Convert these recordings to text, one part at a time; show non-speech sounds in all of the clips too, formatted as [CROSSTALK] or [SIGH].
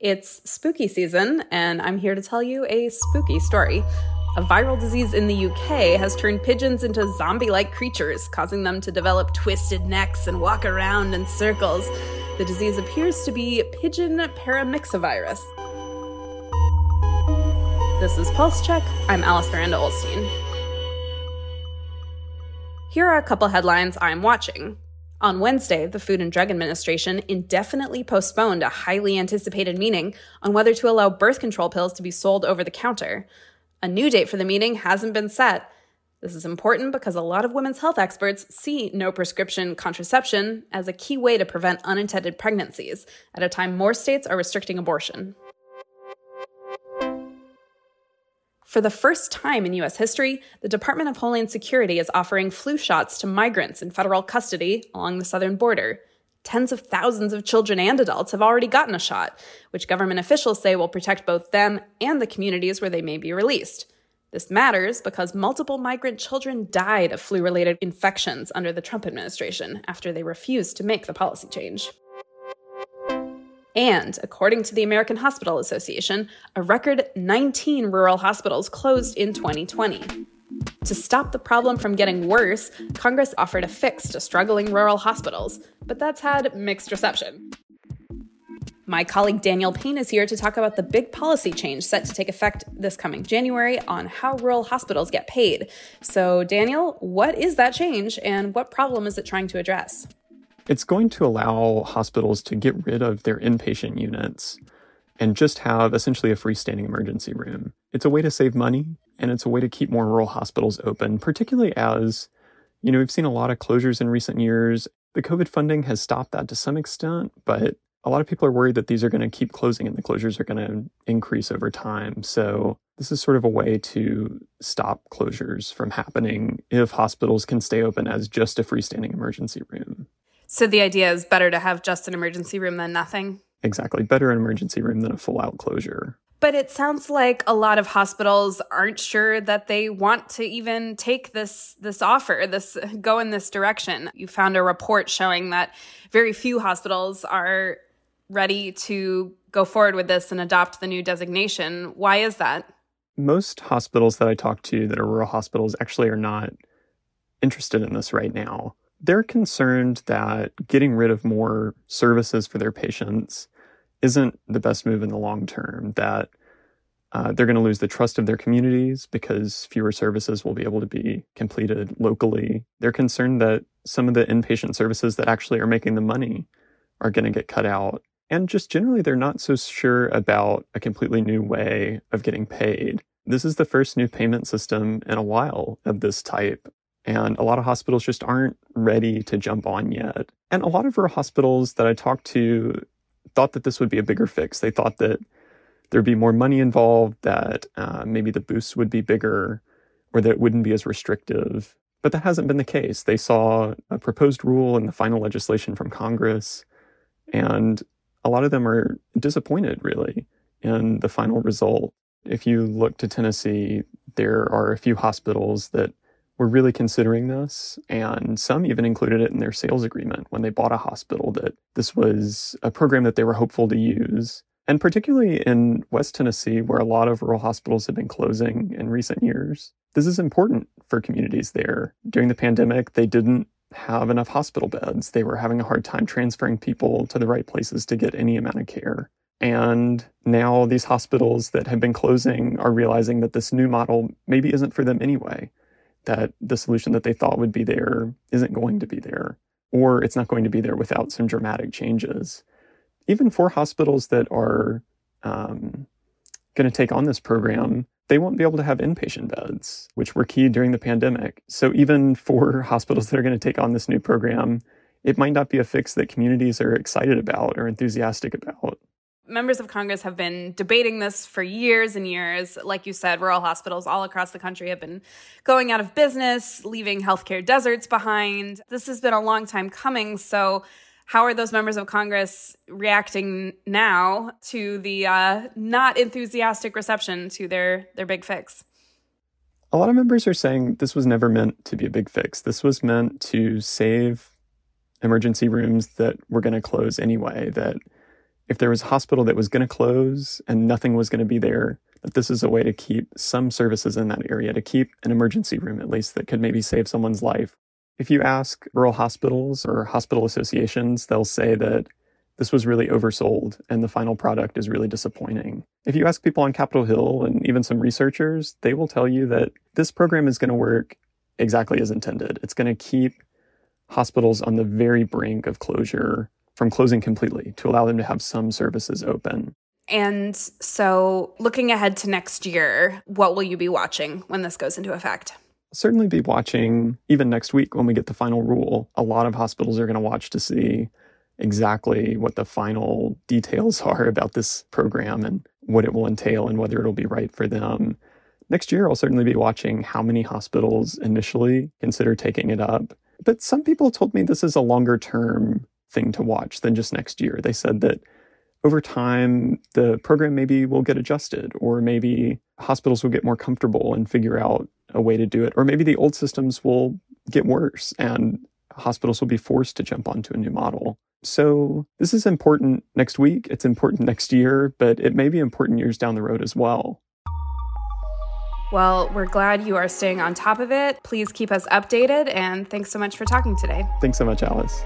It's spooky season, and I'm here to tell you a spooky story. A viral disease in the UK has turned pigeons into zombie like creatures, causing them to develop twisted necks and walk around in circles. The disease appears to be pigeon paramyxovirus. This is Pulse Check. I'm Alice Miranda Ollstein. Here are a couple headlines I'm watching. On Wednesday, the Food and Drug Administration indefinitely postponed a highly anticipated meeting on whether to allow birth control pills to be sold over the counter. A new date for the meeting hasn't been set. This is important because a lot of women's health experts see no prescription contraception as a key way to prevent unintended pregnancies at a time more states are restricting abortion. For the first time in U.S. history, the Department of Homeland Security is offering flu shots to migrants in federal custody along the southern border. Tens of thousands of children and adults have already gotten a shot, which government officials say will protect both them and the communities where they may be released. This matters because multiple migrant children died of flu related infections under the Trump administration after they refused to make the policy change. And according to the American Hospital Association, a record 19 rural hospitals closed in 2020. To stop the problem from getting worse, Congress offered a fix to struggling rural hospitals, but that's had mixed reception. My colleague Daniel Payne is here to talk about the big policy change set to take effect this coming January on how rural hospitals get paid. So, Daniel, what is that change and what problem is it trying to address? It's going to allow hospitals to get rid of their inpatient units and just have essentially a freestanding emergency room. It's a way to save money and it's a way to keep more rural hospitals open, particularly as, you know, we've seen a lot of closures in recent years. The COVID funding has stopped that to some extent, but a lot of people are worried that these are going to keep closing and the closures are going to increase over time. So this is sort of a way to stop closures from happening if hospitals can stay open as just a freestanding emergency room. So the idea is better to have just an emergency room than nothing? Exactly. Better an emergency room than a full out closure. But it sounds like a lot of hospitals aren't sure that they want to even take this this offer, this go in this direction. You found a report showing that very few hospitals are ready to go forward with this and adopt the new designation. Why is that? Most hospitals that I talk to that are rural hospitals actually are not interested in this right now they're concerned that getting rid of more services for their patients isn't the best move in the long term, that uh, they're going to lose the trust of their communities because fewer services will be able to be completed locally. They're concerned that some of the inpatient services that actually are making the money are going to get cut out. And just generally, they're not so sure about a completely new way of getting paid. This is the first new payment system in a while of this type. And a lot of hospitals just aren't ready to jump on yet. And a lot of our hospitals that I talked to thought that this would be a bigger fix. They thought that there'd be more money involved, that uh, maybe the boosts would be bigger, or that it wouldn't be as restrictive. But that hasn't been the case. They saw a proposed rule in the final legislation from Congress, and a lot of them are disappointed, really, in the final result. If you look to Tennessee, there are a few hospitals that were really considering this, and some even included it in their sales agreement when they bought a hospital that this was a program that they were hopeful to use. And particularly in West Tennessee, where a lot of rural hospitals have been closing in recent years, this is important for communities there. During the pandemic, they didn't have enough hospital beds. They were having a hard time transferring people to the right places to get any amount of care. And now these hospitals that have been closing are realizing that this new model maybe isn't for them anyway that the solution that they thought would be there isn't going to be there, or it's not going to be there without some dramatic changes. Even for hospitals that are um, going to take on this program, they won't be able to have inpatient beds, which were key during the pandemic. So even for [LAUGHS] hospitals that are going to take on this new program, it might not be a fix that communities are excited about or enthusiastic about members of Congress have been debating this for years and years. Like you said, rural hospitals all across the country have been going out of business, leaving healthcare deserts behind. This has been a long time coming. So, how are those members of Congress reacting now to the uh, not enthusiastic reception to their their big fix? A lot of members are saying this was never meant to be a big fix. This was meant to save emergency rooms that were going to close anyway. That if there was a hospital that was going to close and nothing was going to be there, that this is a way to keep some services in that area, to keep an emergency room at least that could maybe save someone's life. If you ask rural hospitals or hospital associations, they'll say that this was really oversold and the final product is really disappointing. If you ask people on Capitol Hill and even some researchers, they will tell you that this program is going to work exactly as intended. It's going to keep hospitals on the very brink of closure from closing completely to allow them to have some services open. And so, looking ahead to next year, what will you be watching when this goes into effect? Certainly be watching even next week when we get the final rule. A lot of hospitals are going to watch to see exactly what the final details [LAUGHS] are about this program and what it will entail and whether it'll be right for them. Next year, I'll certainly be watching how many hospitals initially consider taking it up. But some people told me this is a longer term thing to watch than just next year. They said that over time, the program maybe will get adjusted, or maybe hospitals will get more comfortable and figure out a way to do it, or maybe the old systems will get worse and hospitals will be forced to jump onto a new model. So, this is important next week, it's important next year, but it may be important years down the road as well. Well, we're glad you are staying on top of it. Please keep us updated, and thanks so much for talking today. Thanks so much, Alice.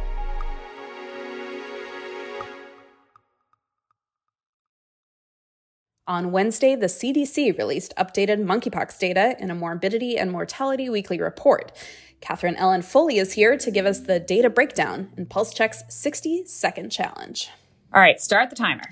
On Wednesday, the CDC released updated monkeypox data in a morbidity and mortality weekly report. Katherine Ellen Foley is here to give us the data breakdown in PulseCheck's 60 second challenge. All right, start the timer.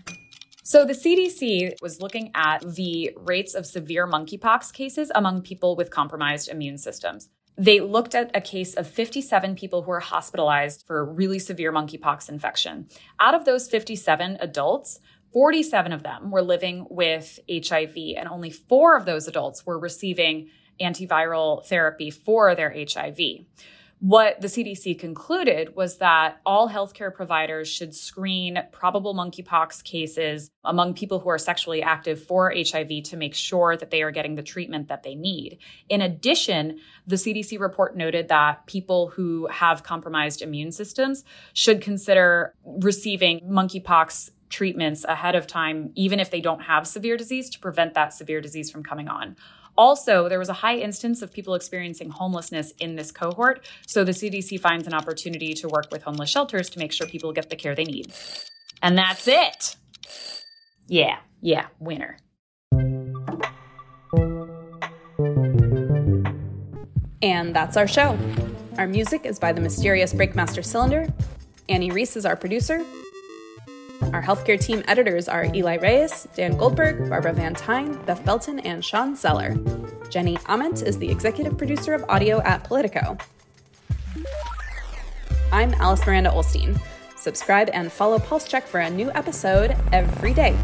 So, the CDC was looking at the rates of severe monkeypox cases among people with compromised immune systems. They looked at a case of 57 people who were hospitalized for really severe monkeypox infection. Out of those 57 adults, 47 of them were living with HIV, and only four of those adults were receiving antiviral therapy for their HIV. What the CDC concluded was that all healthcare providers should screen probable monkeypox cases among people who are sexually active for HIV to make sure that they are getting the treatment that they need. In addition, the CDC report noted that people who have compromised immune systems should consider receiving monkeypox treatments ahead of time, even if they don't have severe disease, to prevent that severe disease from coming on. Also, there was a high instance of people experiencing homelessness in this cohort. So the CDC finds an opportunity to work with homeless shelters to make sure people get the care they need. And that's it. Yeah, yeah, winner. And that's our show. Our music is by the mysterious Breakmaster Cylinder. Annie Reese is our producer. Our healthcare team editors are Eli Reyes, Dan Goldberg, Barbara Van Tyne, Beth Belton, and Sean Zeller. Jenny Ament is the executive producer of audio at Politico. I'm Alice Miranda Ollstein. Subscribe and follow Pulse Check for a new episode every day.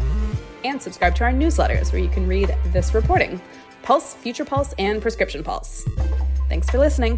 And subscribe to our newsletters where you can read this reporting Pulse, Future Pulse, and Prescription Pulse. Thanks for listening.